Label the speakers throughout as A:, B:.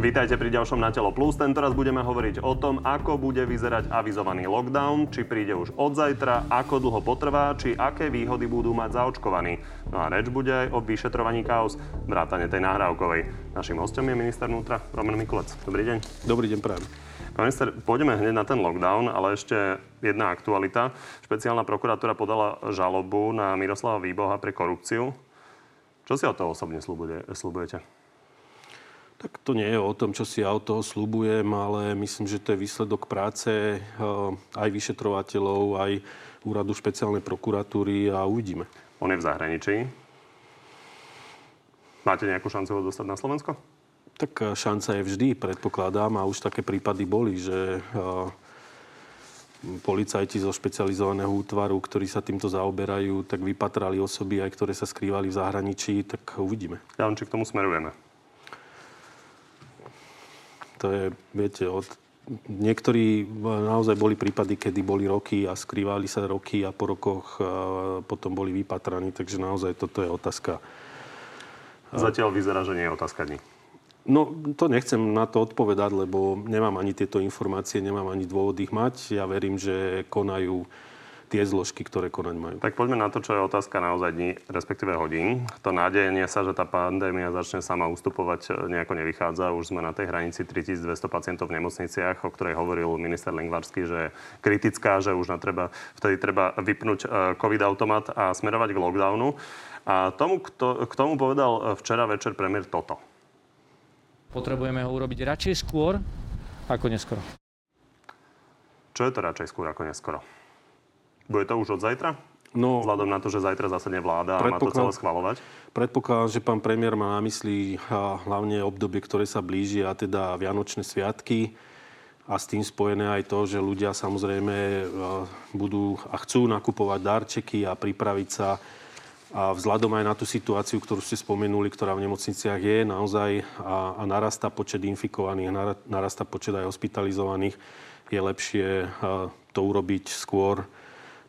A: Vítajte pri ďalšom Na telo plus. Tentoraz budeme hovoriť o tom, ako bude vyzerať avizovaný lockdown, či príde už od zajtra, ako dlho potrvá, či aké výhody budú mať zaočkovaní. No a reč bude aj o vyšetrovaní chaos, vrátane tej nahrávkovej. Našim hostom je minister vnútra Roman Mikulec. Dobrý deň.
B: Dobrý deň, prajem.
A: Pán minister, pôjdeme hneď na ten lockdown, ale ešte jedna aktualita. Špeciálna prokuratúra podala žalobu na Miroslava Výboha pre korupciu. Čo si o to osobne slúbujete?
B: Tak to nie je o tom, čo si ja od toho slúbujem, ale myslím, že to je výsledok práce eh, aj vyšetrovateľov, aj úradu špeciálnej prokuratúry a uvidíme.
A: On je v zahraničí. Máte nejakú šancu ho dostať na Slovensko?
B: Tak eh, šanca je vždy, predpokladám, a už také prípady boli, že eh, policajti zo špecializovaného útvaru, ktorí sa týmto zaoberajú, tak vypatrali osoby, aj ktoré sa skrývali v zahraničí, tak uvidíme.
A: Ja či k tomu smerujeme.
B: To je, viete, od, niektorí naozaj boli prípady, kedy boli roky a skrývali sa roky a po rokoch a potom boli vypatraní, takže naozaj toto je otázka.
A: Zatiaľ vyzerá, že nie je otázka dní.
B: No, to nechcem na to odpovedať, lebo nemám ani tieto informácie, nemám ani dôvod ich mať. Ja verím, že konajú tie zložky, ktoré konať majú.
A: Tak poďme na to, čo je otázka naozaj dní, respektíve hodín. To nádejenie sa, že tá pandémia začne sama ustupovať, e, nejako nevychádza. Už sme na tej hranici 3200 pacientov v nemocniciach, o ktorej hovoril minister Lengvarsky, že je kritická, že už treba, vtedy treba vypnúť e, COVID-automat a smerovať k lockdownu. A tomu, kto, k tomu povedal e, včera večer premiér toto.
C: Potrebujeme ho urobiť radšej skôr ako neskoro.
A: Čo je to radšej skôr ako neskoro? Bude to už od zajtra?
B: No,
A: Vzhľadom na to, že zajtra zase nevláda a má to celé schvalovať?
B: Predpokladám, že pán premiér má na mysli hlavne obdobie, ktoré sa blíži, a teda Vianočné sviatky a s tým spojené aj to, že ľudia samozrejme budú a chcú nakupovať darčeky a pripraviť sa a vzhľadom aj na tú situáciu, ktorú ste spomenuli, ktorá v nemocniciach je naozaj a, a narastá počet infikovaných, narastá počet aj hospitalizovaných, je lepšie to urobiť skôr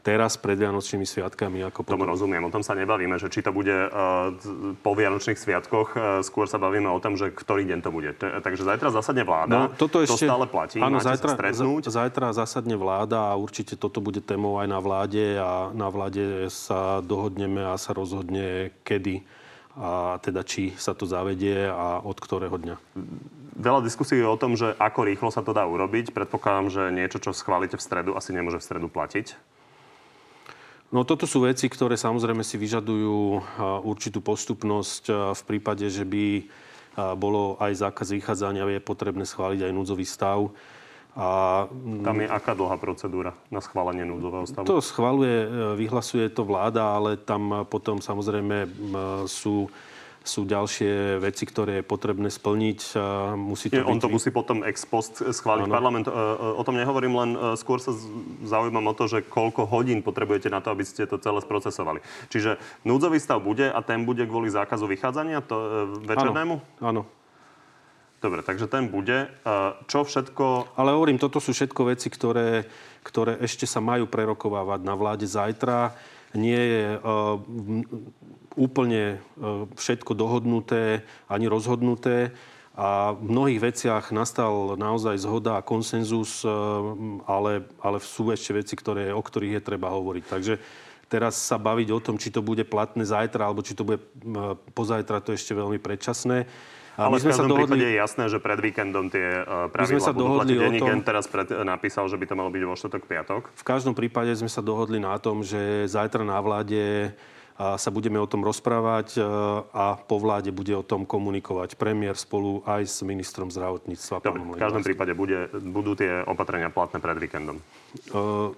B: teraz pred Vianočnými sviatkami. Ako
A: Tomu rozumiem, o tom sa nebavíme, že či to bude uh, po Vianočných sviatkoch, uh, skôr sa bavíme o tom, že ktorý deň to bude. Takže zajtra zasadne vláda, no, toto ešte, to stále platí, áno, máte zajtra, sa stretnúť.
B: Zajtra zasadne vláda a určite toto bude témou aj na vláde a na vláde sa dohodneme a sa rozhodne, kedy a teda či sa to zavedie a od ktorého dňa.
A: Veľa diskusí je o tom, že ako rýchlo sa to dá urobiť. Predpokladám, že niečo, čo schválite v stredu, asi nemôže v stredu platiť.
B: No toto sú veci, ktoré samozrejme si vyžadujú určitú postupnosť. V prípade, že by bolo aj zákaz vychádzania, je potrebné schváliť aj núdzový stav.
A: A, Tam je aká dlhá procedúra na schválenie núdzového stavu?
B: To schvaluje, vyhlasuje to vláda, ale tam potom samozrejme sú sú ďalšie veci, ktoré je potrebné splniť.
A: Musí to Nie, byť... On to musí potom ex post schváliť ano. parlament. E, e, o tom nehovorím, len e, skôr sa zaujímam o to, že koľko hodín potrebujete na to, aby ste to celé sprocesovali. Čiže núdzový stav bude a ten bude kvôli zákazu vychádzania to, večernému?
B: Áno.
A: Dobre, takže ten bude. Čo všetko...
B: Ale hovorím, toto sú všetko veci, ktoré, ktoré ešte sa majú prerokovávať na vláde zajtra. Nie je úplne e, všetko dohodnuté ani rozhodnuté. A v mnohých veciach nastal naozaj zhoda a konsenzus, e, ale, ale sú ešte veci, ktoré, o ktorých je treba hovoriť. Takže teraz sa baviť o tom, či to bude platné zajtra, alebo či to bude pozajtra, to je ešte veľmi predčasné.
A: A Ale sme v každom sa dohodli... je jasné, že pred víkendom tie e, pravidlá budú platiť. Tom... teraz pred, napísal, že by to malo byť vo štotok piatok.
B: V každom prípade sme sa dohodli na tom, že zajtra na vláde sa budeme o tom rozprávať e, a po vláde bude o tom komunikovať premiér spolu aj s ministrom zdravotníctva.
A: Dobre, v každom prípade bude, budú tie opatrenia platné pred víkendom. Uh,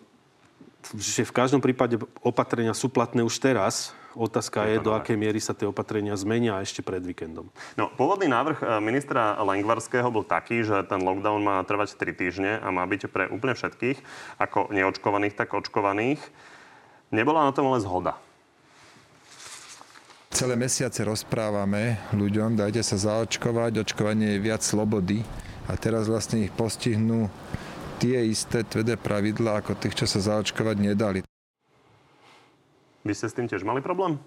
B: že v každom prípade opatrenia sú platné už teraz. Otázka je, je do akej miery sa tie opatrenia zmenia ešte pred víkendom.
A: No, pôvodný návrh e, ministra Lengvarského bol taký, že ten lockdown má trvať 3 týždne a má byť pre úplne všetkých, ako neočkovaných, tak očkovaných. Nebola na tom ale zhoda.
D: Celé mesiace rozprávame ľuďom, dajte sa zaočkovať, očkovanie je viac slobody a teraz vlastne ich postihnú tie isté tvrdé pravidlá ako tých, čo sa zaočkovať nedali.
A: Vy ste s tým tiež mali problém?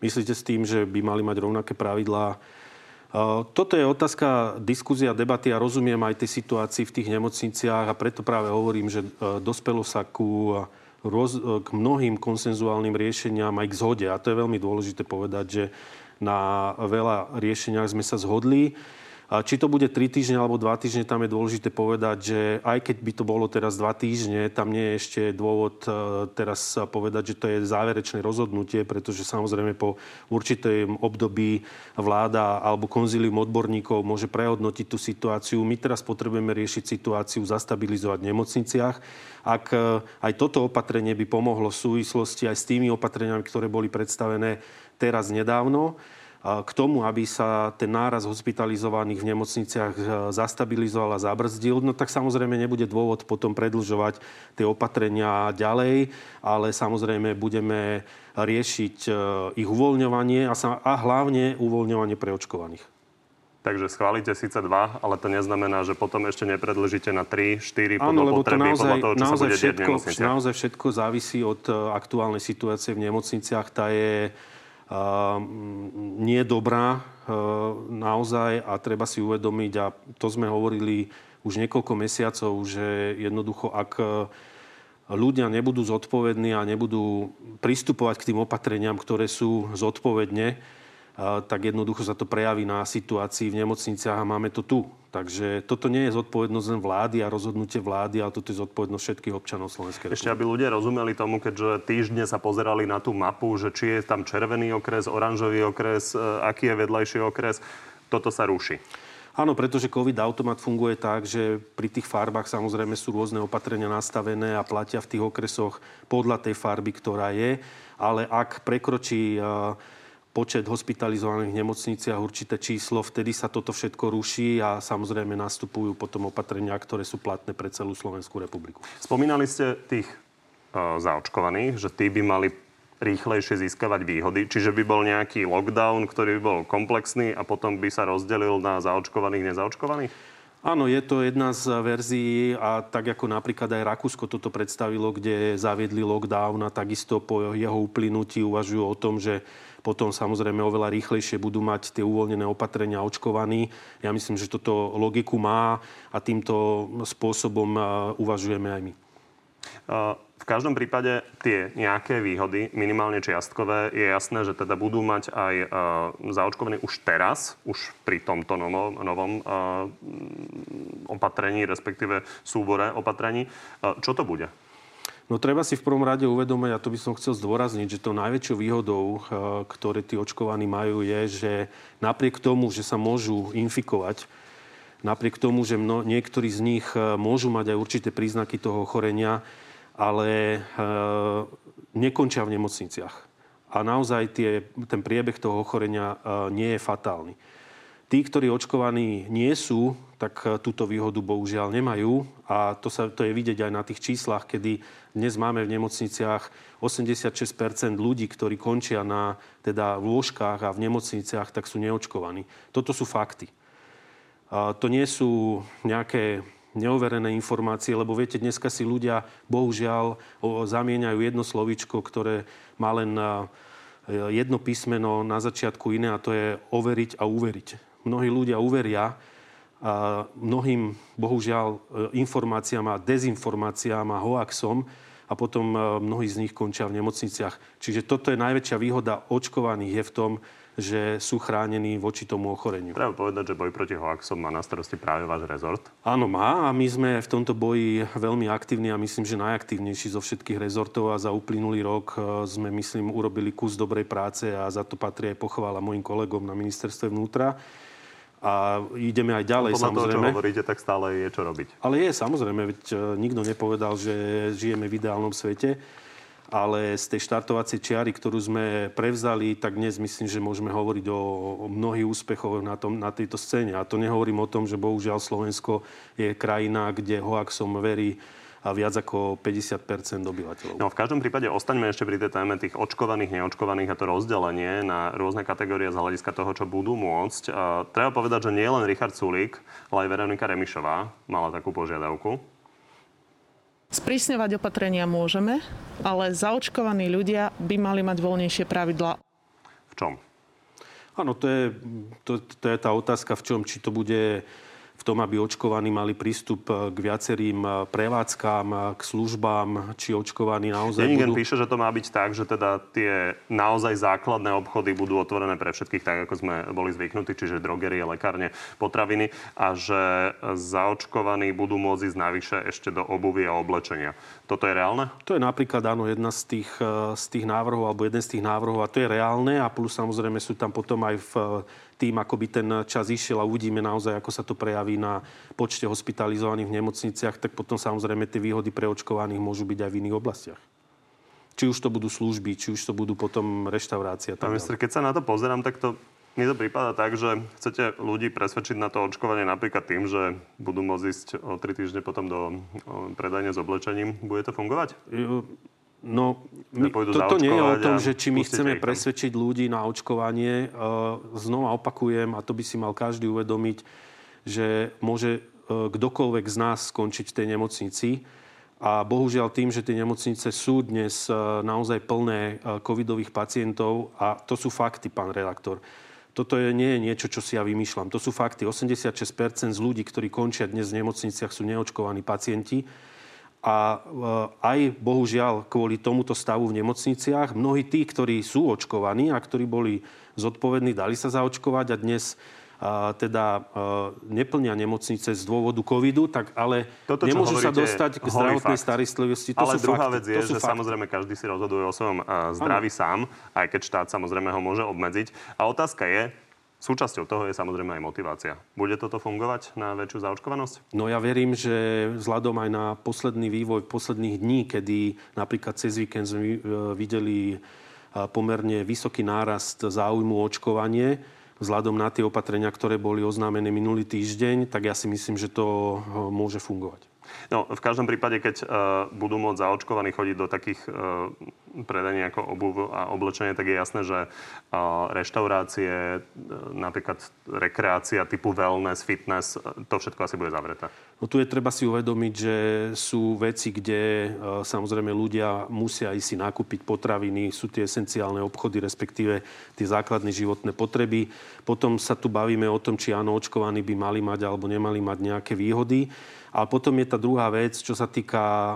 B: Myslíte s tým, že by mali mať rovnaké pravidlá Toto je otázka diskuzia, debaty a rozumiem aj tej situácii v tých nemocniciach a preto práve hovorím, že dospelo sa ku roz, k mnohým konsenzuálnym riešeniam aj k zhode. A to je veľmi dôležité povedať, že na veľa riešeniach sme sa zhodli. Či to bude 3 týždne alebo 2 týždne, tam je dôležité povedať, že aj keď by to bolo teraz 2 týždne, tam nie je ešte dôvod e, teraz povedať, že to je záverečné rozhodnutie, pretože samozrejme po určitém období vláda alebo konzílium odborníkov môže prehodnotiť tú situáciu. My teraz potrebujeme riešiť situáciu, zastabilizovať v nemocniciach. Ak e, aj toto opatrenie by pomohlo v súvislosti aj s tými opatreniami, ktoré boli predstavené teraz nedávno, k tomu, aby sa ten náraz hospitalizovaných v nemocniciach e, zastabilizoval a zabrzdil, no tak samozrejme nebude dôvod potom predlžovať tie opatrenia ďalej, ale samozrejme budeme riešiť e, ich uvoľňovanie a, sa, a hlavne uvoľňovanie preočkovaných.
A: Takže schválite síce dva, ale to neznamená, že potom ešte nepredlžíte na 3, 4 podľa
B: Áno, lebo to naozaj,
A: podľa toho, čo
B: naozaj
A: sa bude
B: všetko, naozaj všetko závisí od e, aktuálnej situácie v nemocniciach. Tá je nie dobrá e, naozaj a treba si uvedomiť, a to sme hovorili už niekoľko mesiacov, že jednoducho, ak e, ľudia nebudú zodpovední a nebudú pristupovať k tým opatreniam, ktoré sú zodpovedne, tak jednoducho sa to prejaví na situácii v nemocniciach a máme to tu. Takže toto nie je zodpovednosť len vlády a rozhodnutie vlády, ale toto je zodpovednosť všetkých občanov Slovenskej republiky.
A: Ešte aby ľudia rozumeli tomu, keďže týždne sa pozerali na tú mapu, že či je tam červený okres, oranžový okres, e, aký je vedľajší okres, toto sa ruší.
B: Áno, pretože COVID automat funguje tak, že pri tých farbách samozrejme sú rôzne opatrenia nastavené a platia v tých okresoch podľa tej farby, ktorá je. Ale ak prekročí uh, počet hospitalizovaných v nemocniciach určité číslo, vtedy sa toto všetko ruší a samozrejme nastupujú potom opatrenia, ktoré sú platné pre celú Slovenskú republiku.
A: Spomínali ste tých uh, zaočkovaných, že tí by mali rýchlejšie získavať výhody. Čiže by bol nejaký lockdown, ktorý by bol komplexný a potom by sa rozdelil na zaočkovaných, nezaočkovaných?
B: Áno, je to jedna z verzií a tak ako napríklad aj Rakúsko toto predstavilo, kde zaviedli lockdown a takisto po jeho uplynutí uvažujú o tom, že potom samozrejme oveľa rýchlejšie budú mať tie uvoľnené opatrenia očkovaní. Ja myslím, že toto logiku má a týmto spôsobom uvažujeme aj my.
A: V každom prípade tie nejaké výhody, minimálne čiastkové, je jasné, že teda budú mať aj zaočkovaní už teraz, už pri tomto novom, novom opatrení, respektíve súbore opatrení. Čo to bude?
B: No treba si v prvom rade uvedomiť, a to by som chcel zdôrazniť, že to najväčšou výhodou, eh, ktoré tí očkovaní majú, je, že napriek tomu, že sa môžu infikovať, napriek tomu, že mno, niektorí z nich eh, môžu mať aj určité príznaky toho ochorenia, ale e, nekončia v nemocniciach. A naozaj tie, ten priebeh toho ochorenia e, nie je fatálny. Tí, ktorí očkovaní nie sú, tak e, túto výhodu bohužiaľ nemajú. A to, sa, to je vidieť aj na tých číslach, kedy dnes máme v nemocniciach 86% ľudí, ktorí končia na teda v lôžkách a v nemocniciach, tak sú neočkovaní. Toto sú fakty. A to nie sú nejaké neoverené informácie, lebo viete, dneska si ľudia bohužiaľ zamieňajú jedno slovíčko, ktoré má len e, jedno písmeno na začiatku iné a to je overiť a uveriť mnohí ľudia uveria a mnohým, bohužiaľ, e, informáciám a dezinformáciám a hoaxom a potom e, mnohí z nich končia v nemocniciach. Čiže toto je najväčšia výhoda očkovaných je v tom, že sú chránení voči tomu ochoreniu.
A: Treba povedať, že boj proti hoaxom má na starosti práve váš rezort.
B: Áno, má a my sme v tomto boji veľmi aktívni a myslím, že najaktívnejší zo všetkých rezortov a za uplynulý rok e, sme, myslím, urobili kus dobrej práce a za to patrí aj pochvála mojim kolegom na ministerstve vnútra a ideme aj ďalej,
A: Podľa
B: samozrejme.
A: toho, čo hovoríte, tak stále je čo robiť.
B: Ale je, samozrejme, veď e, nikto nepovedal, že žijeme v ideálnom svete, ale z tej štartovacej čiary, ktorú sme prevzali, tak dnes myslím, že môžeme hovoriť o, o mnohých úspechoch na, tom, na tejto scéne. A to nehovorím o tom, že bohužiaľ Slovensko je krajina, kde hoaxom verí a viac ako 50% obyvateľov.
A: No v každom prípade ostaňme ešte pri tej téme tých očkovaných, neočkovaných a to rozdelenie na rôzne kategórie z hľadiska toho, čo budú môcť. A treba povedať, že nie len Richard Sulík, ale aj Veronika Remišová mala takú požiadavku.
E: Sprísňovať opatrenia môžeme, ale zaočkovaní ľudia by mali mať voľnejšie pravidla.
A: V čom?
B: Áno, to je, to, to je tá otázka, v čom, či to bude v tom, aby očkovaní mali prístup eh, k viacerým eh, prevádzkám, eh, k službám, či očkovaní naozaj
A: Denigen
B: budú...
A: píše, že to má byť tak, že teda tie naozaj základné obchody budú otvorené pre všetkých, tak ako sme boli zvyknutí, čiže drogerie, lekárne, potraviny a že zaočkovaní budú môcť ísť navyše ešte do obuvy a oblečenia. Toto je reálne?
B: To je napríklad áno, jedna z tých, z tých návrhov, alebo jeden z tých návrhov a to je reálne a plus samozrejme sú tam potom aj v tým, ako by ten čas išiel a uvidíme naozaj, ako sa to prejaví na počte hospitalizovaných v nemocniciach, tak potom samozrejme tie výhody pre očkovaných môžu byť aj v iných oblastiach. Či už to budú služby, či už to budú potom reštaurácia.
A: Pán minister, keď sa na to pozerám, tak to mi to prípada tak, že chcete ľudí presvedčiť na to očkovanie napríklad tým, že budú môcť ísť o tri týždne potom do predajne s oblečením. Bude to fungovať?
B: No, my, toto nie je o tom, že či my chceme presvedčiť ľudí na očkovanie. E, znova opakujem, a to by si mal každý uvedomiť, že môže e, kdokoľvek z nás skončiť v tej nemocnici. A bohužiaľ tým, že tie nemocnice sú dnes e, naozaj plné covidových pacientov, a to sú fakty, pán redaktor, toto je, nie je niečo, čo si ja vymýšľam. To sú fakty. 86% z ľudí, ktorí končia dnes v nemocniciach, sú neočkovaní pacienti. A eh, aj bohužiaľ kvôli tomuto stavu v nemocniciach mnohí tí, ktorí sú očkovaní a ktorí boli zodpovední, dali sa zaočkovať a dnes a eh, teda a, eh, neplnia nemocnice z dôvodu covidu, tak ale Toto, nemôžu sa dostať k zdravotnej starostlivosti.
A: To ale sú druhá fakty. vec je, že fakty. samozrejme každý si rozhoduje o svojom zdraví ano. sám, aj keď štát samozrejme ho môže obmedziť. A otázka je, Súčasťou toho je samozrejme aj motivácia. Bude toto fungovať na väčšiu zaočkovanosť?
B: No ja verím, že vzhľadom aj na posledný vývoj posledných dní, kedy napríklad cez víkend sme e, videli e, pomerne vysoký nárast záujmu očkovanie, vzhľadom na tie opatrenia, ktoré boli oznámené minulý týždeň, tak ja si myslím, že to e, môže fungovať.
A: No, v každom prípade, keď uh, budú môcť zaočkovaní chodiť do takých uh, predaní ako obuv a oblečenie, tak je jasné, že reštaurácie, uh, napríklad rekreácia typu wellness, fitness, uh, to všetko asi bude zavreté.
B: No tu je treba si uvedomiť, že sú veci, kde uh, samozrejme ľudia musia ísť si nakúpiť potraviny, sú tie esenciálne obchody, respektíve tie základné životné potreby. Potom sa tu bavíme o tom, či áno, očkovaní by mali mať alebo nemali mať nejaké výhody. A potom je tá druhá vec, čo sa týka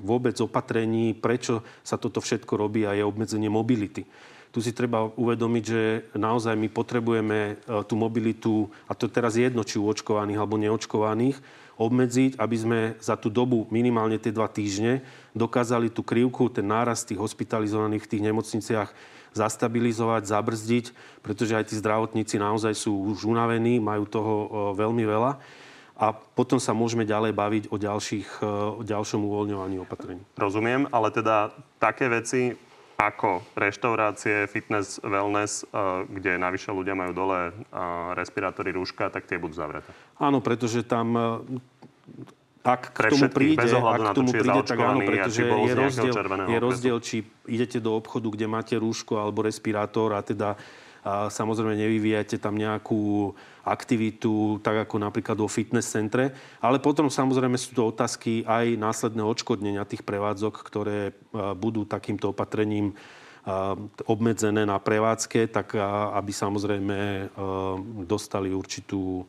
B: vôbec opatrení, prečo sa toto všetko robí a je obmedzenie mobility. Tu si treba uvedomiť, že naozaj my potrebujeme e, tú mobilitu, a to teraz jedno, či u očkovaných alebo neočkovaných, obmedziť, aby sme za tú dobu, minimálne tie dva týždne, dokázali tú krivku, ten nárast tých hospitalizovaných v tých nemocniciach zastabilizovať, zabrzdiť, pretože aj tí zdravotníci naozaj sú už unavení, majú toho e, veľmi veľa a potom sa môžeme ďalej baviť o, ďalších, e, o ďalšom uvoľňovaní opatrení.
A: Rozumiem, ale teda také veci ako reštaurácie, fitness, wellness, e, kde navyše ľudia majú dole e, respirátory, rúška, tak tie budú zavreté.
B: Áno, pretože tam ak k tomu príde, ak k tomu to, príde, tak áno, pretože je rozdiel, je rozdiel, či idete do obchodu, kde máte rúško alebo respirátor a teda a samozrejme nevyvíjate tam nejakú aktivitu, tak ako napríklad vo fitness centre. Ale potom samozrejme sú to otázky aj následného odškodnenia tých prevádzok, ktoré budú takýmto opatrením obmedzené na prevádzke, tak aby samozrejme dostali určitú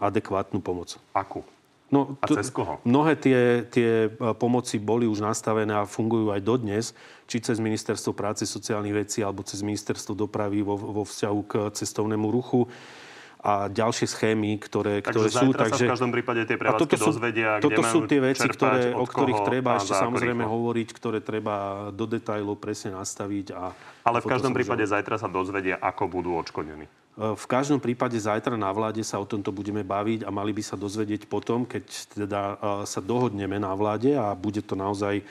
B: adekvátnu pomoc.
A: Akú?
B: No,
A: a cez koho?
B: Mnohé tie, tie e, pomoci boli už nastavené a fungujú aj dodnes, či cez Ministerstvo práce, sociálnych vecí alebo cez Ministerstvo dopravy vo, vo vzťahu k cestovnému ruchu a ďalšie schémy, ktoré, takže ktoré sú.
A: Takže sa v každom prípade tie prevádzky toto sú, dozvedia,
B: Toto sú tie veci, ktoré, o ktorých treba ešte samozrejme rýchlo. hovoriť, ktoré treba do detajlov presne nastaviť. A
A: Ale v každom prípade zajtra sa dozvedia, ako budú odškodnení.
B: V každom prípade zajtra na vláde sa o tomto budeme baviť a mali by sa dozvedieť potom, keď teda sa dohodneme na vláde a bude to naozaj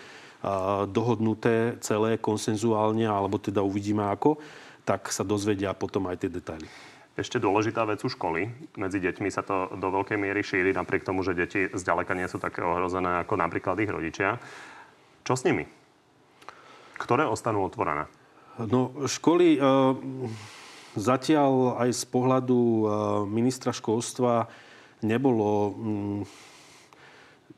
B: dohodnuté celé konsenzuálne, alebo teda uvidíme ako, tak sa dozvedia potom aj tie detaily.
A: Ešte dôležitá vec sú školy. Medzi deťmi sa to do veľkej miery šíri, napriek tomu, že deti zďaleka nie sú také ohrozené ako napríklad ich rodičia. Čo s nimi? Ktoré ostanú otvorené?
B: No, školy... Uh Zatiaľ aj z pohľadu e, ministra školstva nebolo mm,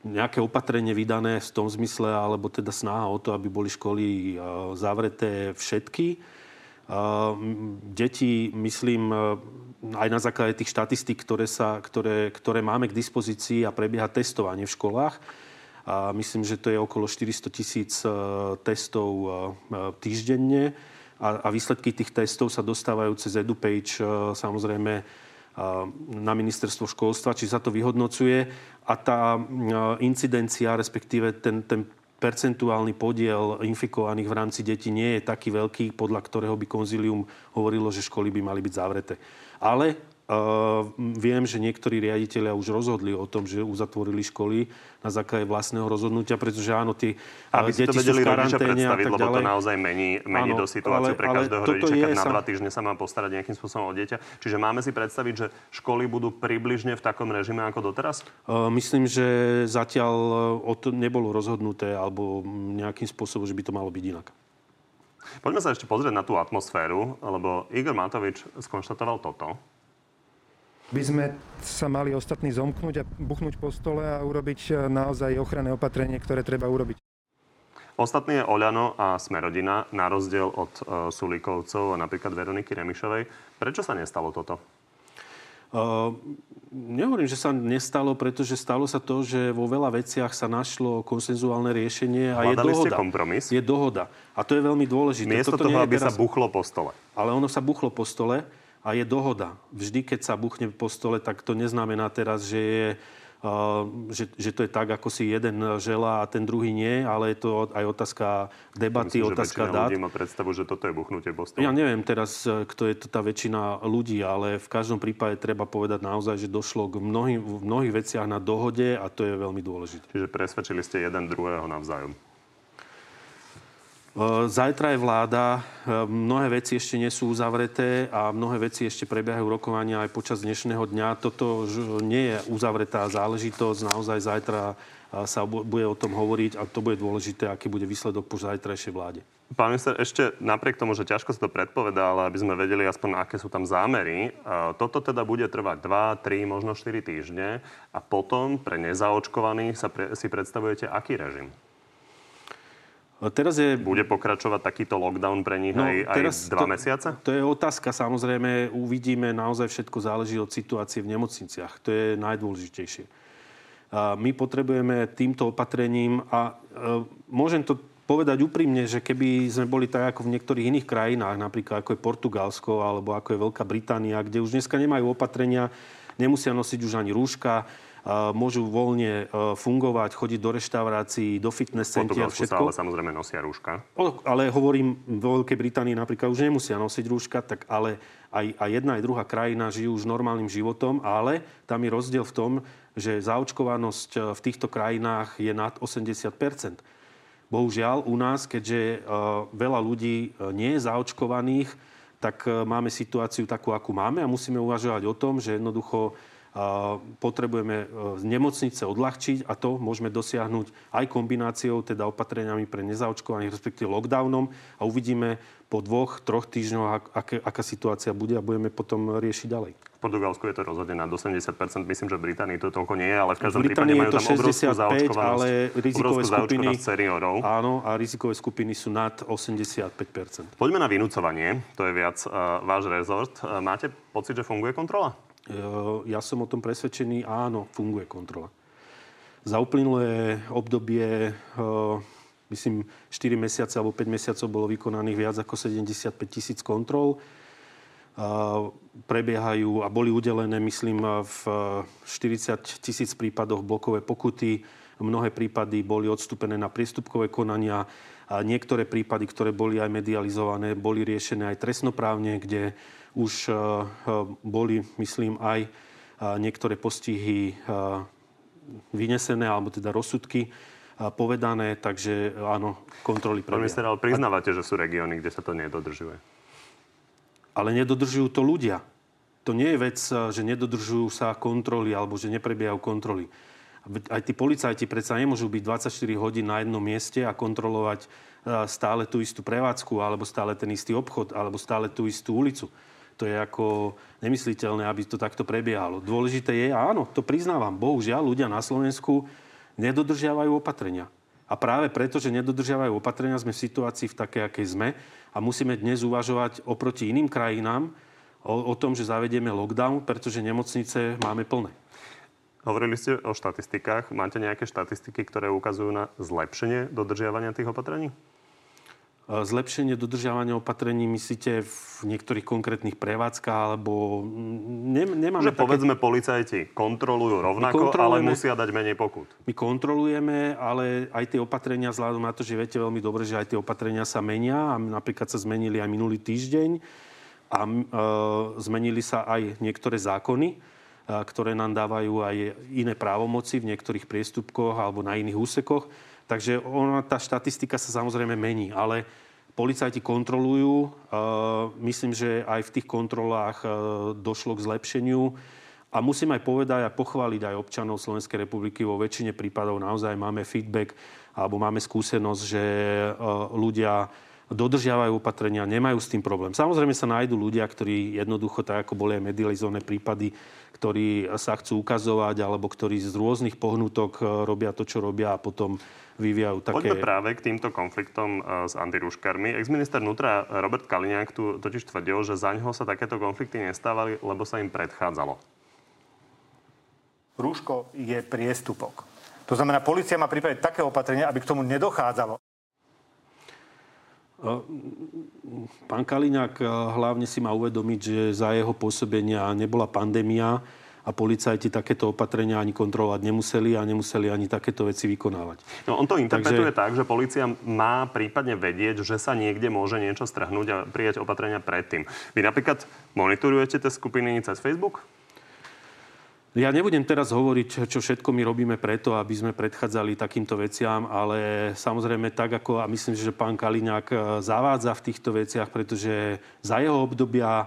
B: nejaké opatrenie vydané v tom zmysle, alebo teda snaha o to, aby boli školy e, zavreté všetky. Deti, myslím, aj na základe tých štatistík, ktoré, sa, ktoré, ktoré máme k dispozícii a prebieha testovanie v školách, a myslím, že to je okolo 400 tisíc testov týždenne a, a výsledky tých testov sa dostávajú cez EduPage samozrejme na ministerstvo školstva, či sa to vyhodnocuje a tá incidencia, respektíve ten, ten percentuálny podiel infikovaných v rámci detí nie je taký veľký, podľa ktorého by konzilium hovorilo, že školy by mali byť zavreté. Ale viem, že niektorí riaditeľia už rozhodli o tom, že uzatvorili školy na základe vlastného rozhodnutia, pretože áno, tie
A: Aby deti to sú v karanténe a tak ďalej. lebo to naozaj mení, mení áno, do situácie ale, pre každého rodiča, keď na dva týždne sa má postarať nejakým spôsobom o dieťa. Čiže máme si predstaviť, že školy budú približne v takom režime ako doteraz?
B: Myslím, že zatiaľ o to nebolo rozhodnuté alebo nejakým spôsobom, že by to malo byť inak.
A: Poďme sa ešte pozrieť na tú atmosféru, lebo Igor Matovič skonštatoval toto
E: by sme sa mali ostatní zomknúť a buchnúť po stole a urobiť e, naozaj ochranné opatrenie, ktoré treba urobiť.
A: Ostatný je Oľano a Smerodina, na rozdiel od uh, Sulíkovcov a napríklad Veroniky Remišovej. Prečo sa nestalo toto? Uh,
B: nehovorím, že sa nestalo, pretože stalo sa to, že vo veľa veciach sa našlo konsenzuálne riešenie a Hľadali je dohoda.
A: ste kompromis?
B: Je dohoda. A to je veľmi dôležité.
A: Miesto
B: Toto
A: toho, aby teraz... sa buchlo po stole.
B: Ale ono sa buchlo po stole a je dohoda. Vždy, keď sa buchne po stole, tak to neznamená teraz, že je Uh, že, že to je tak, ako si jeden želá a ten druhý nie, ale je to aj otázka debaty, Myslím, otázka
A: že
B: dát.
A: ľudí má predstavu, že toto je buchnutie po stole.
B: Ja neviem teraz, kto je to tá väčšina ľudí, ale v každom prípade treba povedať naozaj, že došlo k mnohým, v mnohých veciach na dohode a to je veľmi dôležité.
A: Čiže presvedčili ste jeden druhého navzájom.
B: Zajtra je vláda, mnohé veci ešte nie sú uzavreté a mnohé veci ešte prebiehajú rokovania aj počas dnešného dňa. Toto nie je uzavretá záležitosť, naozaj zajtra sa bude o tom hovoriť a to bude dôležité, aký bude výsledok po zajtrajšej vláde.
A: Pán minister, ešte napriek tomu, že ťažko sa to predpovedá, ale aby sme vedeli aspoň, aké sú tam zámery, toto teda bude trvať 2, 3, možno 4 týždne a potom pre nezaočkovaných sa pre, si predstavujete aký režim?
B: Teraz je...
A: Bude pokračovať takýto lockdown pre nich no, aj, aj dva
B: to,
A: mesiace?
B: To je otázka. Samozrejme, uvidíme. Naozaj všetko záleží od situácie v nemocniciach. To je najdôležitejšie. A my potrebujeme týmto opatrením a e, môžem to povedať úprimne, že keby sme boli tak ako v niektorých iných krajinách, napríklad ako je Portugalsko alebo ako je Veľká Británia, kde už dneska nemajú opatrenia, nemusia nosiť už ani rúška, môžu voľne e, fungovať, chodiť do reštaurácií, do fitness centier,
A: všetko. ale samozrejme nosia rúška.
B: Ale hovorím, vo Veľkej Británii napríklad už nemusia nosiť rúška, tak ale aj, aj jedna, aj druhá krajina žijú už normálnym životom, ale tam je rozdiel v tom, že zaočkovanosť e, v týchto krajinách je nad 80% Bohužiaľ, u nás, keďže e, veľa ľudí nie je zaočkovaných, tak máme situáciu takú, akú máme a musíme uvažovať o tom, že jednoducho potrebujeme e, nemocnice odľahčiť a to môžeme dosiahnuť aj kombináciou, teda opatreniami pre nezaočkovaných, respektíve lockdownom a uvidíme po dvoch, troch týždňoch, ak, aká situácia bude a budeme potom riešiť ďalej.
A: V Portugalsku je to rozhodne na 80% Myslím, že v Británii to toľko nie je, ale v každom v prípade majú tam 65,
B: ale rizikové skupiny,
A: seniorov.
B: Áno, a rizikové skupiny sú nad 85%
A: Poďme na vynúcovanie. To je viac uh, váš rezort. Uh, máte pocit, že funguje kontrola?
B: Ja som o tom presvedčený, áno, funguje kontrola. Za uplynulé obdobie, myslím, 4 mesiace alebo 5 mesiacov bolo vykonaných viac ako 75 tisíc kontrol. Prebiehajú a boli udelené, myslím, v 40 tisíc prípadoch blokové pokuty. Mnohé prípady boli odstúpené na priestupkové konania a niektoré prípady, ktoré boli aj medializované, boli riešené aj trestnoprávne, kde už eh, eh, boli, myslím, aj eh, niektoré postihy vynesené, alebo teda rozsudky povedané, takže áno, kontroly
A: prebiehajú. Pán minister, ale priznávate, že sú regióny, kde sa to nedodržuje?
B: Ale nedodržujú to ľudia. To nie je vec, že nedodržujú sa kontroly alebo že neprebiehajú kontroly. Aj tí policajti predsa nemôžu byť 24 hodín na jednom mieste a kontrolovať stále tú istú prevádzku alebo stále ten istý obchod alebo stále tú istú ulicu to je ako nemysliteľné, aby to takto prebiehalo. Dôležité je, áno, to priznávam, bohužiaľ ľudia na Slovensku nedodržiavajú opatrenia. A práve preto, že nedodržiavajú opatrenia, sme v situácii v takej, akej sme. A musíme dnes uvažovať oproti iným krajinám o, o tom, že zavedieme lockdown, pretože nemocnice máme plné.
A: Hovorili ste o štatistikách. Máte nejaké štatistiky, ktoré ukazujú na zlepšenie dodržiavania tých opatrení?
B: Zlepšenie dodržiavania opatrení myslíte v niektorých konkrétnych prevádzkach, alebo ne, nemáme
A: Že také... povedzme, policajti kontrolujú rovnako, ale musia dať menej pokut.
B: My kontrolujeme, ale aj tie opatrenia, vzhľadom na to, že viete veľmi dobre, že aj tie opatrenia sa menia a napríklad sa zmenili aj minulý týždeň a e, zmenili sa aj niektoré zákony, e, ktoré nám dávajú aj iné právomoci v niektorých priestupkoch alebo na iných úsekoch. Takže ona, tá štatistika sa samozrejme mení, ale policajti kontrolujú. Myslím, že aj v tých kontrolách došlo k zlepšeniu. A musím aj povedať a pochváliť aj občanov Slovenskej republiky. Vo väčšine prípadov naozaj máme feedback alebo máme skúsenosť, že ľudia dodržiavajú opatrenia, nemajú s tým problém. Samozrejme sa nájdú ľudia, ktorí jednoducho, tak ako boli aj medializované prípady, ktorí sa chcú ukazovať alebo ktorí z rôznych pohnutok robia to, čo robia a potom vyvíjajú také...
A: Poďme práve k týmto konfliktom e, s antirúškarmi. Ex-minister vnútra Robert Kaliňák tu totiž tvrdil, že za ňoho sa takéto konflikty nestávali, lebo sa im predchádzalo.
F: Rúško je priestupok. To znamená, policia má pripraviť také opatrenia, aby k tomu nedochádzalo. E,
B: pán Kaliňák e, hlavne si má uvedomiť, že za jeho pôsobenia nebola pandémia a policajti takéto opatrenia ani kontrolovať nemuseli a nemuseli ani takéto veci vykonávať.
A: No on to interpretuje Takže... tak, že policia má prípadne vedieť, že sa niekde môže niečo strhnúť a prijať opatrenia predtým. Vy napríklad monitorujete tie skupiny cez Facebook?
B: Ja nebudem teraz hovoriť, čo všetko my robíme preto, aby sme predchádzali takýmto veciam, ale samozrejme tak, ako a myslím, že pán Kaliňák e, zavádza v týchto veciach, pretože za jeho obdobia e,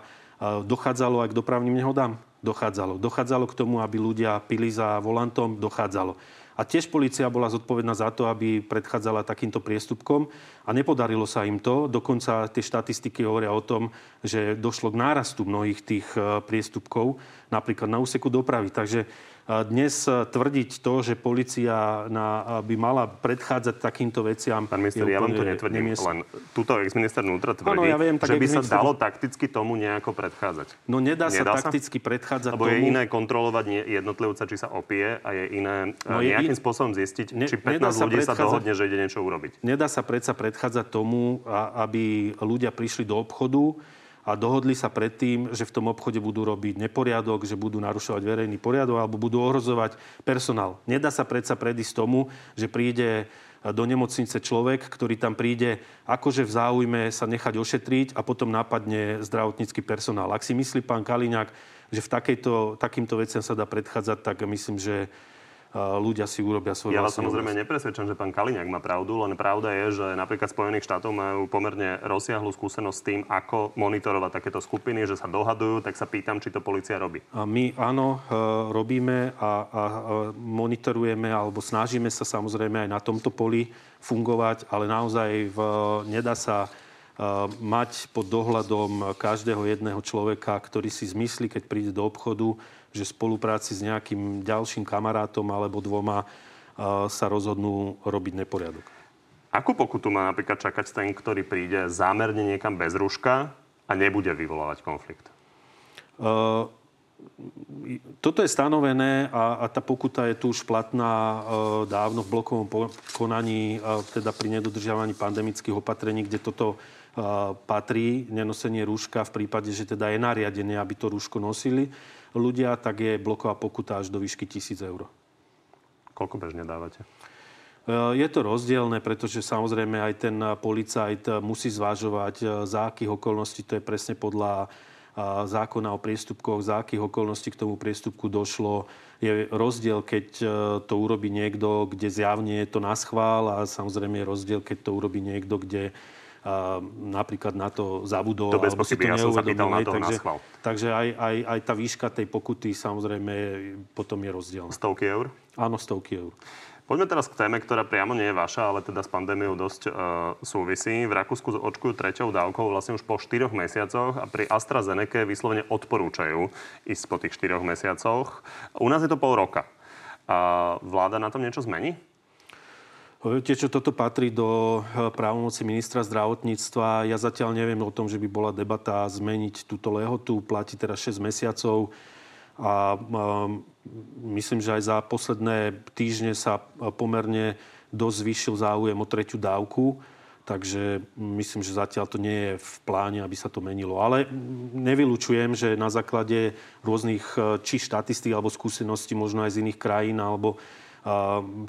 B: dochádzalo aj k dopravným nehodám dochádzalo. Dochádzalo k tomu, aby ľudia pili za volantom, dochádzalo. A tiež policia bola zodpovedná za to, aby predchádzala takýmto priestupkom a nepodarilo sa im to. Dokonca tie štatistiky hovoria o tom, že došlo k nárastu mnohých tých eh, priestupkov, napríklad na úseku dopravy. Takže dnes e, tvrdiť to, že policia na, by mala predchádzať takýmto veciam...
A: Pán minister, ja vám to netvrdím, nemiest... len túto ex-minister vnútra tvrdí, ano, ja viem, tak že by sa dalo takticky tomu nejako predchádzať.
B: No nedá, nedá sa, sa takticky predchádzať
A: Lebo tomu... je iné kontrolovať jednotlivca, či sa opie a je iné e, no je nejakým in... spôsobom zistiť, ne, či 15 ľudí sa dohodne, že ide niečo urobiť.
B: Nedá sa predsa predchádzať tomu, aby ľudia prišli do obchodu, a dohodli sa predtým, že v tom obchode budú robiť neporiadok, že budú narušovať verejný poriadok alebo budú ohrozovať personál. Nedá sa predsa predísť tomu, že príde do nemocnice človek, ktorý tam príde akože v záujme sa nechať ošetriť a potom napadne zdravotnícky personál. Ak si myslí pán Kaliňák, že v takejto, takýmto veciam sa dá predchádzať, tak myslím, že ľudia si urobia svoju
A: Ja vás samozrejme nepresvedčam, že pán Kaliňák má pravdu, len pravda je, že napríklad Spojených štátov majú pomerne rozsiahlu skúsenosť s tým, ako monitorovať takéto skupiny, že sa dohadujú, tak sa pýtam, či to policia robí.
B: A my áno, e, robíme a, a, a monitorujeme alebo snažíme sa samozrejme aj na tomto poli fungovať, ale naozaj v, nedá sa e, mať pod dohľadom každého jedného človeka, ktorý si zmyslí, keď príde do obchodu, že v spolupráci s nejakým ďalším kamarátom alebo dvoma sa rozhodnú robiť neporiadok.
A: Akú pokutu má napríklad čakať ten, ktorý príde zámerne niekam bez rúška a nebude vyvolávať konflikt? Uh,
B: toto je stanovené a, a tá pokuta je tu už platná uh, dávno v blokovom konaní, uh, teda pri nedodržiavaní pandemických opatrení, kde toto uh, patrí, nenosenie rúška v prípade, že teda je nariadené, aby to rúško nosili ľudia, tak je bloková pokuta až do výšky 1000 eur.
A: Koľko bežne dávate?
B: E, je to rozdielne, pretože samozrejme aj ten policajt musí zvážovať, e, za akých okolností, to je presne podľa e, zákona o priestupkoch, za akých okolností k tomu priestupku došlo. Je rozdiel, keď to urobí niekto, kde zjavne je to na schvál a samozrejme je rozdiel, keď to urobí niekto, kde napríklad na to zabudol.
A: To bez pochyby, ja som sa pýtal na to takže, na
B: Takže aj, aj, aj tá výška tej pokuty samozrejme potom je rozdiel.
A: Stovky eur?
B: Áno, stovky eur.
A: Poďme teraz k téme, ktorá priamo nie je vaša, ale teda s pandémiou dosť uh, súvisí. V Rakúsku očkujú treťou dávkou vlastne už po 4 mesiacoch a pri AstraZeneca vyslovene odporúčajú ísť po tých 4 mesiacoch. U nás je to pol roka. A vláda na tom niečo zmení?
B: Viete, čo toto patrí do eh, právomoci ministra zdravotníctva. Ja zatiaľ neviem o tom, že by bola debata zmeniť túto lehotu. Platí teraz 6 mesiacov. A um, myslím, že aj za posledné týždne sa pomerne dosť zvýšil záujem o tretiu dávku. Takže myslím, že zatiaľ to nie je v pláne, aby sa to menilo. Ale nevylučujem, že na základe rôznych či štatistík alebo skúseností možno aj z iných krajín alebo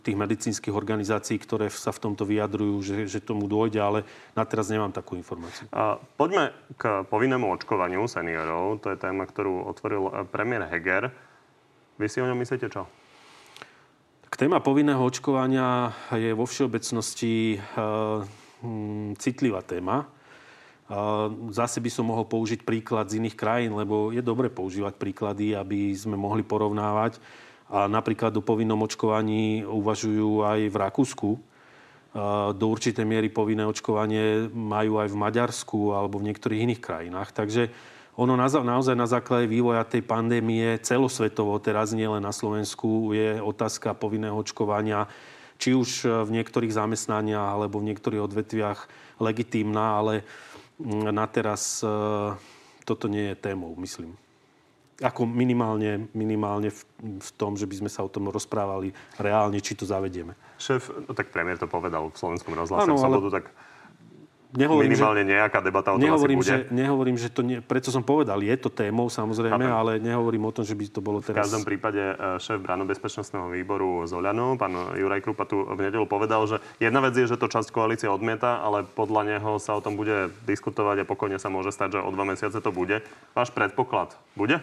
B: tých medicínskych organizácií, ktoré sa v tomto vyjadrujú, že, že tomu dôjde, ale na teraz nemám takú informáciu.
A: Poďme k povinnému očkovaniu seniorov. To je téma, ktorú otvoril eh, premiér Heger. Vy si o ňom myslíte čo?
B: K téma povinného očkovania je vo všeobecnosti e, citlivá téma. Zase by som mohol použiť príklad z iných krajín, lebo je dobre používať príklady, aby sme mohli porovnávať. A napríklad o povinnom očkovaní uvažujú aj v Rakúsku. Do určitej miery povinné očkovanie majú aj v Maďarsku alebo v niektorých iných krajinách. Takže ono naozaj na základe vývoja tej pandémie celosvetovo, teraz nie len na Slovensku, je otázka povinného očkovania či už v niektorých zamestnaniach alebo v niektorých odvetviach legitímna, ale na teraz e, toto nie je témou, myslím ako minimálne, minimálne v, v tom, že by sme sa o tom rozprávali reálne, či to zavedieme.
A: Šéf, no tak premiér to povedal v slovenskom rozhlase ano, v sobotu, ale... tak
B: Nehovorím,
A: minimálne že, nejaká debata o tom
B: nehovorím,
A: asi bude.
B: Že, nehovorím, že to nie, preto som povedal, je to témou samozrejme, Chápem. ale nehovorím o tom, že by to bolo teraz...
A: V každom prípade e, šéf bezpečnostného výboru z pán Juraj Krupa tu v nedelu povedal, že jedna vec je, že to časť koalície odmieta, ale podľa neho sa o tom bude diskutovať a pokojne sa môže stať, že o dva mesiace to bude. Váš predpoklad bude?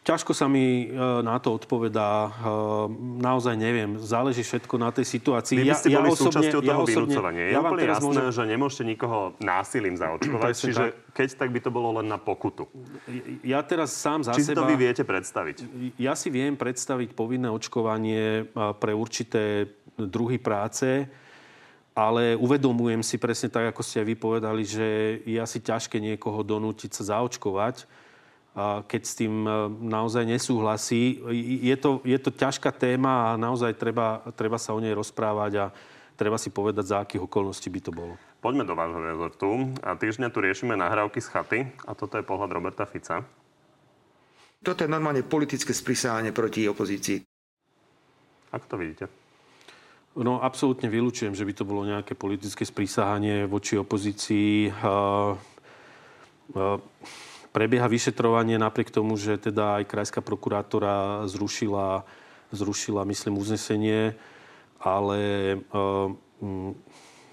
B: Ťažko sa mi e, na to odpovedá. E, naozaj neviem. Záleží všetko na tej situácii.
A: Vy by ste ja, boli ja súčasťou toho ja vynúcovania. Je ja úplne jasné, môžem... že nemôžete nikoho násilím zaočkovať. čiže tak. keď, tak by to bolo len na pokutu.
B: Ja teraz sám za
A: Či
B: seba...
A: to vy viete predstaviť?
B: Ja si viem predstaviť povinné očkovanie e, pre určité druhy práce, ale uvedomujem si presne tak, ako ste aj vy povedali, že je asi ťažké niekoho donútiť sa zaočkovať keď s tým e, naozaj nesúhlasí. Je to, je to ťažká téma a naozaj treba, treba sa o nej rozprávať a treba si povedať, za akých okolností by to bolo.
A: Poďme do vášho rezortu. A týždňa tu riešime nahrávky z chaty a toto je pohľad Roberta Fica.
G: Toto je normálne politické sprísávanie proti opozícii.
A: Ako to vidíte?
B: No, absolútne vylúčujem, že by to bolo nejaké politické sprísahanie voči opozícii. Uh, uh, Prebieha vyšetrovanie napriek tomu, že teda aj krajská prokurátora zrušila, zrušila myslím, uznesenie, ale uh,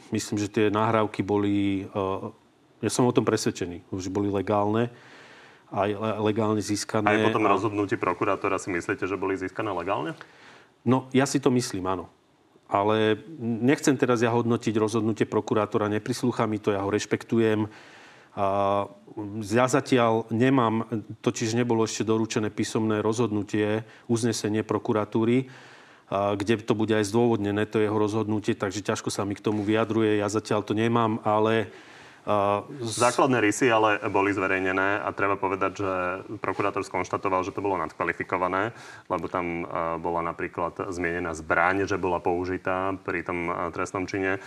B: myslím, že tie nahrávky boli, uh, ja som o tom presvedčený, že boli legálne aj legálne získané.
A: Aj po tom rozhodnutí prokurátora si myslíte, že boli získané legálne?
B: No, ja si to myslím, áno. Ale nechcem teraz ja hodnotiť rozhodnutie prokurátora, neprislúcha mi to, ja ho rešpektujem. Ja zatiaľ nemám, totiž nebolo ešte doručené písomné rozhodnutie, uznesenie prokuratúry, kde to bude aj zdôvodnené, to jeho rozhodnutie, takže ťažko sa mi k tomu vyjadruje. Ja zatiaľ to nemám, ale
A: Základné rysy ale boli zverejnené a treba povedať, že prokurátor skonštatoval, že to bolo nadkvalifikované, lebo tam bola napríklad zmienená zbraň, že bola použitá pri tom trestnom čine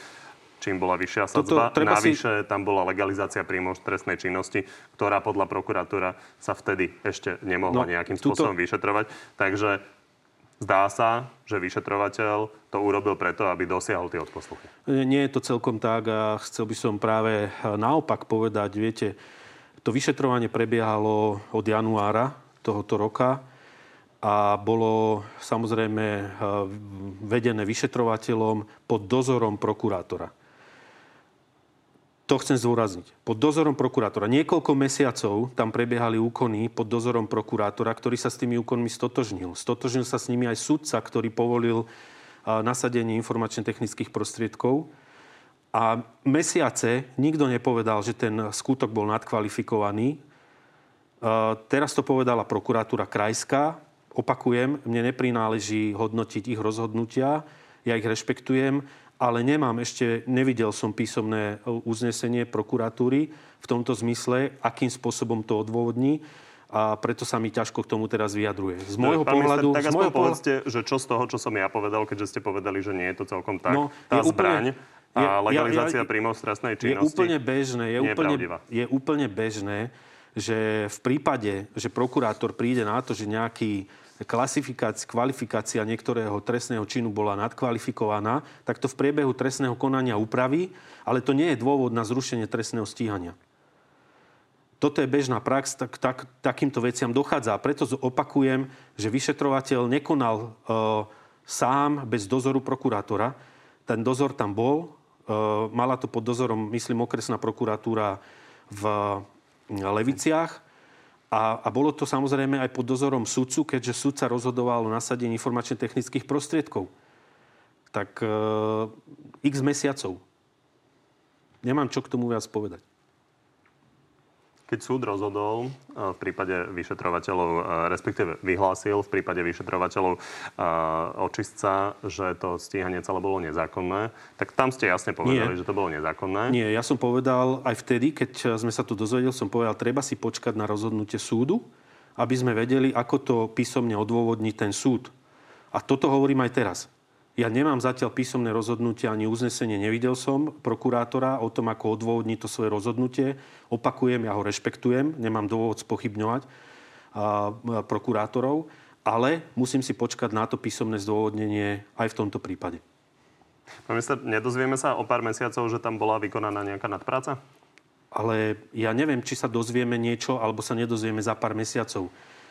A: čím bola vyššia sadzba. Navyše si... tam bola legalizácia príjmov trestnej činnosti, ktorá podľa prokuratúra sa vtedy ešte nemohla no, nejakým spôsobom tuto... vyšetrovať. Takže zdá sa, že vyšetrovateľ to urobil preto, aby dosiahol tie odposluchy.
B: Nie je to celkom tak a chcel by som práve naopak povedať, viete, to vyšetrovanie prebiehalo od januára tohoto roka a bolo samozrejme vedené vyšetrovateľom pod dozorom prokurátora. To chcem zdôrazniť. Pod dozorom prokurátora. Niekoľko mesiacov tam prebiehali úkony pod dozorom prokurátora, ktorý sa s tými úkonmi stotožnil. Stotožnil sa s nimi aj sudca, ktorý povolil nasadenie informačne-technických prostriedkov. A mesiace nikto nepovedal, že ten skutok bol nadkvalifikovaný. Teraz to povedala prokuratúra krajská. Opakujem, mne neprináleží hodnotiť ich rozhodnutia. Ja ich rešpektujem ale nemám ešte, nevidel som písomné uznesenie prokuratúry v tomto zmysle, akým spôsobom to odôvodní. a preto sa mi ťažko k tomu teraz vyjadruje. Z môjho
A: pán
B: pohľadu...
A: Minister, tak
B: z môjho
A: povedzte, že čo z toho, čo som ja povedal, keďže ste povedali, že nie je to celkom tak,
B: No,
A: tá
B: je
A: zbraň
B: úplne-
A: a
B: je- ja-
A: legalizácia
B: ja-
A: príjmov z trestnej
B: je
A: činnosti
B: úplne bežné, je,
A: je
B: úplne,
A: pravdivá.
B: je úplne bežné, že v prípade, že prokurátor príde na to, že nejaký klasifikácia, kvalifikácia niektorého trestného činu bola nadkvalifikovaná, tak to v priebehu trestného konania upraví, ale to nie je dôvod na zrušenie trestného stíhania. Toto je bežná prax, tak, tak takýmto veciam dochádza. A preto opakujem, že vyšetrovateľ nekonal e, sám bez dozoru prokurátora. Ten dozor tam bol, e, mala to pod dozorom, myslím, okresná prokuratúra v Leviciach. A, a bolo to samozrejme aj pod dozorom sudcu, keďže sudca rozhodoval o nasadení informačne-technických prostriedkov. Tak e, x mesiacov. Nemám čo k tomu viac povedať.
A: Keď súd rozhodol e, v prípade vyšetrovateľov, e, respektíve vyhlásil v prípade vyšetrovateľov e, očistca, že to stíhanie celé bolo nezákonné, tak tam ste jasne povedali,
B: Nie.
A: že to bolo nezákonné.
B: Nie, ja som povedal aj vtedy, keď sme sa tu dozvedeli, som povedal, treba si počkať na rozhodnutie súdu, aby sme vedeli, ako to písomne odôvodní ten súd. A toto hovorím aj teraz. Ja nemám zatiaľ písomné rozhodnutie ani uznesenie. Nevidel som prokurátora o tom, ako odôvodní to svoje rozhodnutie. Opakujem, ja ho rešpektujem, nemám dôvod spochybňovať a, a, prokurátorov, ale musím si počkať na to písomné zdôvodnenie aj v tomto prípade.
A: Pán minister, nedozvieme sa o pár mesiacov, že tam bola vykonaná nejaká nadpráca?
B: Ale ja neviem, či sa dozvieme niečo, alebo sa nedozvieme za pár mesiacov.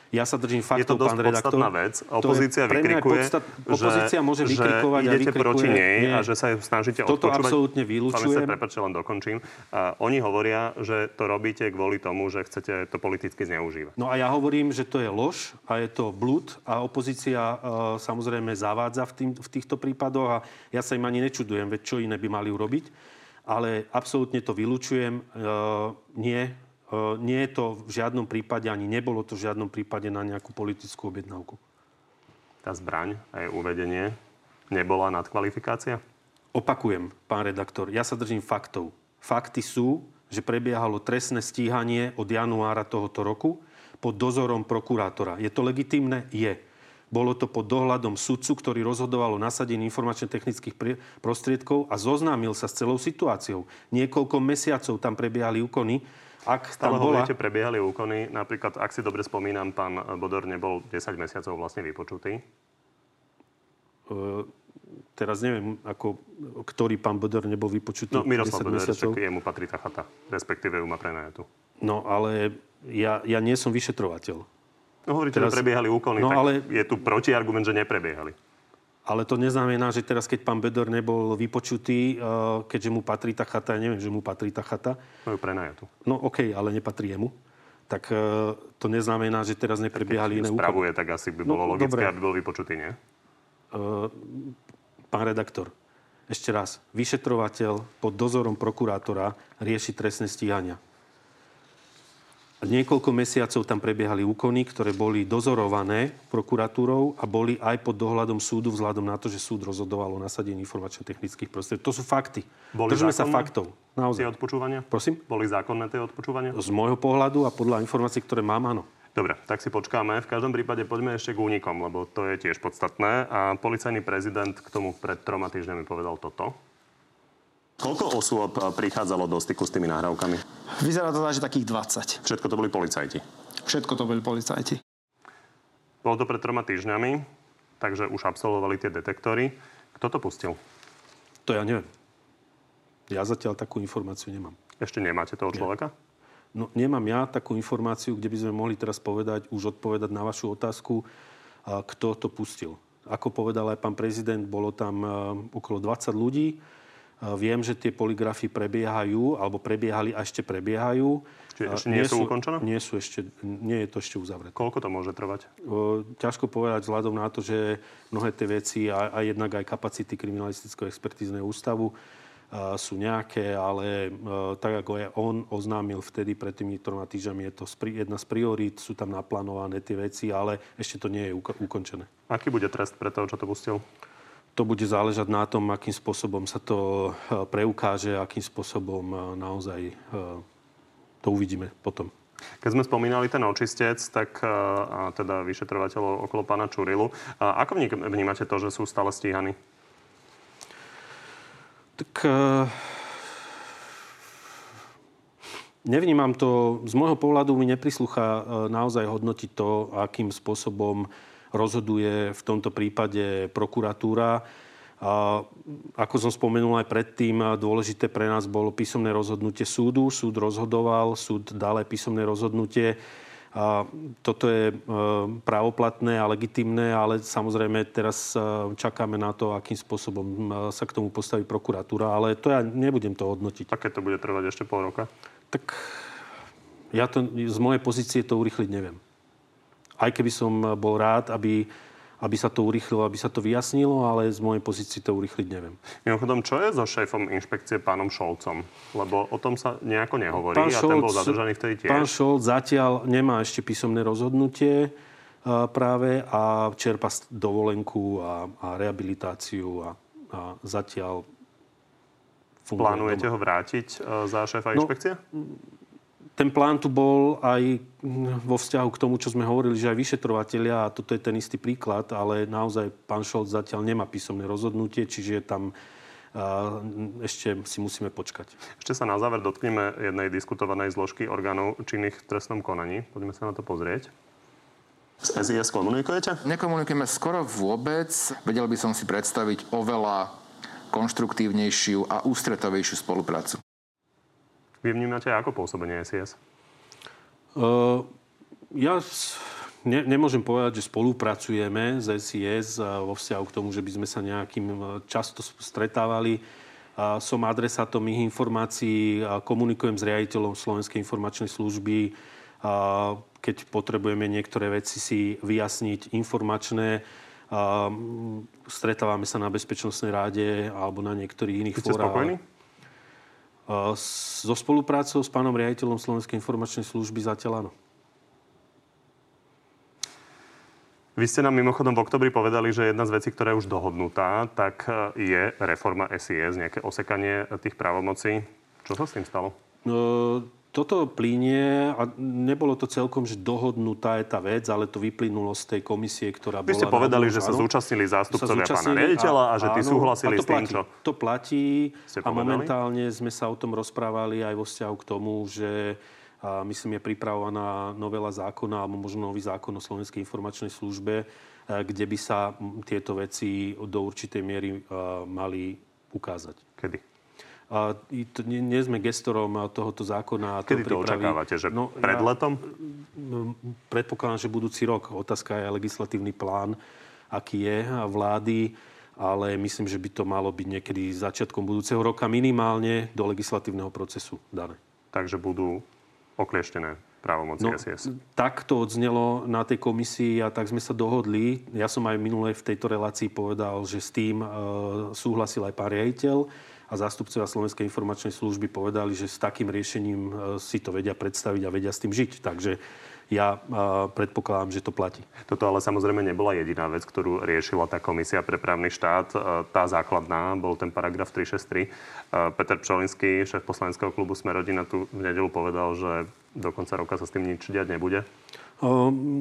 B: Ja sa držím
A: Je to
B: faktov,
A: dosť
B: pán redaktor.
A: vec.
B: To je-
A: Opozícia
B: pre mňa je
A: vykrikuje,
B: podstat- Opozícia môže
A: že,
B: vykrikovať
A: že
B: a
A: idete
B: vykrikuje.
A: proti nej
B: Nie.
A: a že sa ju snažíte
B: Toto
A: odpočúvať.
B: absolútne
A: Pán
B: vylúčujem.
A: minister, prepáčte, len dokončím. A oni hovoria, že to robíte kvôli tomu, že chcete to politicky zneužívať.
B: No a ja hovorím, že to je lož a je to blúd a opozícia e, samozrejme zavádza v, tým, v týchto prípadoch a ja sa im ani nečudujem, veď čo iné by mali urobiť. Ale absolútne to vylúčujem. E, nie, nie je to v žiadnom prípade, ani nebolo to v žiadnom prípade na nejakú politickú objednávku.
A: Tá zbraň a jej uvedenie nebola nadkvalifikácia?
B: Opakujem, pán redaktor, ja sa držím faktov. Fakty sú, že prebiehalo trestné stíhanie od januára tohoto roku pod dozorom prokurátora. Je to legitímne? Je. Bolo to pod dohľadom sudcu, ktorý rozhodoval o nasadení informačne-technických prostriedkov a zoznámil sa s celou situáciou. Niekoľko mesiacov tam prebiehali úkony. Ak
A: Stále
B: tam bola...
A: hovoríte, prebiehali úkony. Napríklad, ak si dobre spomínam, pán Bodor nebol 10 mesiacov vlastne vypočutý.
B: E, teraz neviem, ako, ktorý pán Bodor nebol vypočutý
A: No, Miroslav
B: 10
A: Bodor,
B: mesiacov.
A: však jemu patrí tá chata. Respektíve ju má prenajetú.
B: No, ale ja, ja nie som vyšetrovateľ.
A: No hovoríte,
B: Teraz-
A: že prebiehali úkony,
B: No,
A: tak
B: ale-
A: je tu protiargument, že neprebiehali.
B: Ale to neznamená, že teraz, keď pán Bedor nebol vypočutý, eh, keďže mu patrí tá chata, ja neviem, že mu patrí tá chata,
A: No ju prenajetú.
B: no OK, ale nepatrí jemu, tak eh, to neznamená, že teraz neprebiehali iné úkony.
A: spravuje, tak asi by
B: No,
A: bolo logické,
B: dobre.
A: aby bol vypočutý, nie?
B: Eh, Pán redaktor, ešte raz. Vyšetrovateľ pod dozorom prokurátora rieši trestné stíhania. Niekoľko mesiacov tam prebiehali úkony, ktoré boli dozorované prokuratúrou a boli aj pod dohľadom súdu vzhľadom na to, že súd rozhodoval o nasadení informačno-technických prostriedkov. To sú fakty.
A: Boli
B: Držme sa faktov.
A: Tie
B: Naozaj.
A: odpočúvania?
B: Prosím?
A: Boli zákonné tie odpočúvania?
B: Z môjho pohľadu a podľa informácií, ktoré mám, áno.
A: Dobre, tak si počkáme. V každom prípade poďme ešte k únikom, lebo to je tiež podstatné. A policajný prezident k tomu pred troma týždňami povedal toto. Koľko osôb prichádzalo do styku s tými nahrávkami?
H: Vyzerá to tak, že takých 20.
A: Všetko to boli policajti.
H: Všetko to boli policajti.
A: Bolo to pred troma týždňami, takže už absolvovali tie detektory. Kto to pustil?
B: To ja neviem. Ja zatiaľ takú informáciu nemám.
A: Ešte nemáte toho človeka?
B: No, nemám ja takú informáciu, kde by sme mohli teraz povedať, už odpovedať na vašu otázku, kto to pustil. Ako povedal aj pán prezident, bolo tam a, okolo 20 ľudí. Viem, že tie poligrafy prebiehajú, alebo prebiehali a ešte prebiehajú.
A: Čiže ešte nie sú ukončené?
B: Nie sú ešte, nie je to ešte uzavreté.
A: Koľko to môže trvať?
B: Ťažko povedať vzhľadom na to, že mnohé tie veci a, a jednak aj kapacity kriminalistického expertízneho ústavu a, sú nejaké, ale a, tak ako je on oznámil vtedy pred tými troma týždňami, je to spri, jedna z priorít, sú tam naplánované tie veci, ale ešte to nie je uko- ukončené.
A: Aký bude trest pre toho, čo to pustil?
B: To bude záležať na tom, akým spôsobom sa to a, preukáže, akým spôsobom a, naozaj a, to uvidíme potom.
A: Keď sme spomínali ten očistec, tak a teda vyšetrovateľov okolo pána Čurilu, a ako vnímate to, že sú stále stíhaní?
B: Tak Nevnímam to, z môjho pohľadu mi neprislúcha naozaj hodnotiť to, akým spôsobom rozhoduje v tomto prípade prokuratúra. A ako som spomenul aj predtým, dôležité pre nás bolo písomné rozhodnutie súdu. Súd rozhodoval, súd dal aj písomné rozhodnutie. A toto je e, právoplatné a legitimné, ale samozrejme teraz e, čakáme na to, akým spôsobom e, sa k tomu postaví prokuratúra, ale to ja nebudem to hodnotiť.
A: A keď to bude trvať ešte pol roka?
B: Tak ja to z mojej pozície to urychliť neviem. Aj keby som bol rád, aby aby sa to urýchlilo, aby sa to vyjasnilo, ale z mojej pozície to urýchliť neviem.
A: Mimochodom, čo je so šéfom inšpekcie pánom Šolcom? Lebo o tom sa nejako nehovorí pán a Šolc, ten bol zadržaný vtedy tiež.
B: Pán Šolc zatiaľ nemá ešte písomné rozhodnutie práve a čerpa dovolenku a, a rehabilitáciu a, a zatiaľ
A: funguje. Plánujete doma. ho vrátiť za šéfa no, inšpekcie?
B: Ten plán tu bol aj vo vzťahu k tomu, čo sme hovorili, že aj vyšetrovateľia, a toto je ten istý príklad, ale naozaj pán Šolc zatiaľ nemá písomné rozhodnutie, čiže tam ešte si musíme počkať.
A: Ešte sa na záver dotkneme jednej diskutovanej zložky orgánov činných v trestnom konaní. Poďme sa na to pozrieť. S SIS komunikujete?
I: Nekomunikujeme skoro vôbec. Vedel by som si predstaviť oveľa konštruktívnejšiu a ústretovejšiu spoluprácu.
A: Vy vnímate ako pôsobenie SIS?
B: Uh, ja ne, nemôžem povedať, že spolupracujeme s SIS vo vzťahu k tomu, že by sme sa nejakým často stretávali. Som adresátom ich informácií, komunikujem s riaditeľom Slovenskej informačnej služby, keď potrebujeme niektoré veci si vyjasniť informačné. Stretávame sa na Bezpečnostnej ráde alebo na niektorých iných
A: fórach. Ste spokojní?
B: So spoluprácou s pánom riaditeľom Slovenskej informačnej služby zatiaľ áno.
A: Vy ste nám mimochodom v oktobri povedali, že jedna z vecí, ktorá je už dohodnutá, tak e, je reforma SIS, nejaké osekanie tých právomocí. Čo sa s tým stalo?
B: No, toto plínie a nebolo to celkom, že dohodnutá je tá vec, ale to vyplynulo z tej komisie, ktorá bola...
A: Vy ste povedali, že sa zúčastnili zástupcovia sa zúčastnili pána riaditeľa a, a že tí áno, súhlasili s tým, čo...
B: To platí a momentálne sme sa o tom rozprávali aj vo vzťahu k tomu, že a myslím, je pripravovaná novela zákona alebo možno nový zákon o Slovenskej informačnej službe, kde by sa tieto veci do určitej miery mali ukázať.
A: Kedy?
B: Nie, nie sme gestorom tohoto zákona.
A: Kedy to, očakávate? Že no, pred ja, letom?
B: Predpokladám, že budúci rok. Otázka je legislatívny plán, aký je vlády ale myslím, že by to malo byť niekedy začiatkom budúceho roka minimálne do legislatívneho procesu dané.
A: Takže budú oklieštené právomoci no, SIS.
B: Tak to odznelo na tej komisii a tak sme sa dohodli. Ja som aj minule v tejto relácii povedal, že s tým e, súhlasil aj pán riaditeľ a zástupcovia Slovenskej informačnej služby povedali, že s takým riešením e, si to vedia predstaviť a vedia s tým žiť. Takže ja e, predpokladám, že to platí.
A: Toto ale samozrejme nebola jediná vec, ktorú riešila tá komisia pre právny štát. E, tá základná bol ten paragraf 363. Peter Pčolinský, šéf poslaneckého klubu Sme rodina, tu v nedelu povedal, že do konca roka sa s tým nič diať nebude.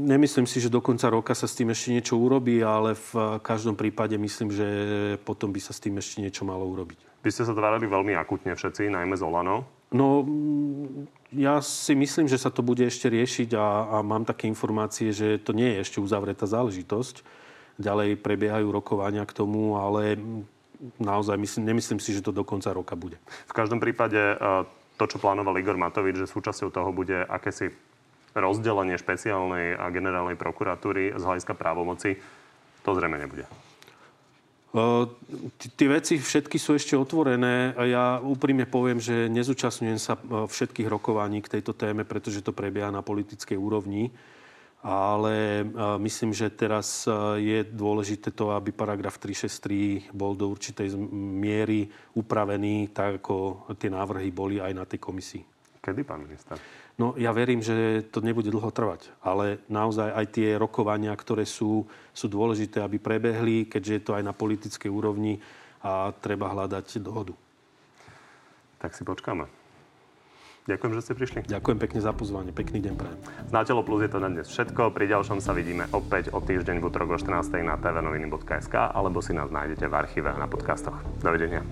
B: Nemyslím si, že do konca roka sa s tým ešte niečo urobí, ale v každom prípade myslím, že potom by sa s tým ešte niečo malo urobiť.
A: Vy ste sa tvárali veľmi akutne všetci, najmä z Olano.
B: No, ja si myslím, že sa to bude ešte riešiť a, a mám také informácie, že to nie je ešte uzavretá záležitosť. Ďalej prebiehajú rokovania k tomu, ale naozaj myslím, nemyslím si, že to do konca roka bude.
A: V každom prípade e, to, čo plánoval Igor Matovič, že súčasťou toho bude akési rozdelenie špeciálnej a generálnej prokuratúry z hľadiska právomoci, to zrejme nebude.
B: Tie veci všetky sú ešte otvorené a ja úprimne poviem, že nezúčastňujem sa všetkých rokovaní k tejto téme, pretože to prebieha na politickej úrovni. Ale myslím, že teraz je dôležité to, aby paragraf 363 bol do určitej miery upravený, tak ako tie návrhy boli aj na tej komisii.
A: Kedy, pán minister?
B: No ja verím, že to nebude dlho trvať. Ale naozaj aj tie rokovania, ktoré sú, sú dôležité, aby prebehli, keďže je to aj na politickej úrovni a treba hľadať dohodu.
A: Tak si počkáme. Ďakujem, že ste prišli.
B: Ďakujem pekne za pozvanie. Pekný deň prajem.
A: Z Na telo plus je to na dnes všetko. Pri ďalšom sa vidíme opäť o týždeň v útorok o 14. na tvnoviny.sk alebo si nás nájdete v archíve a na podcastoch. Dovidenia.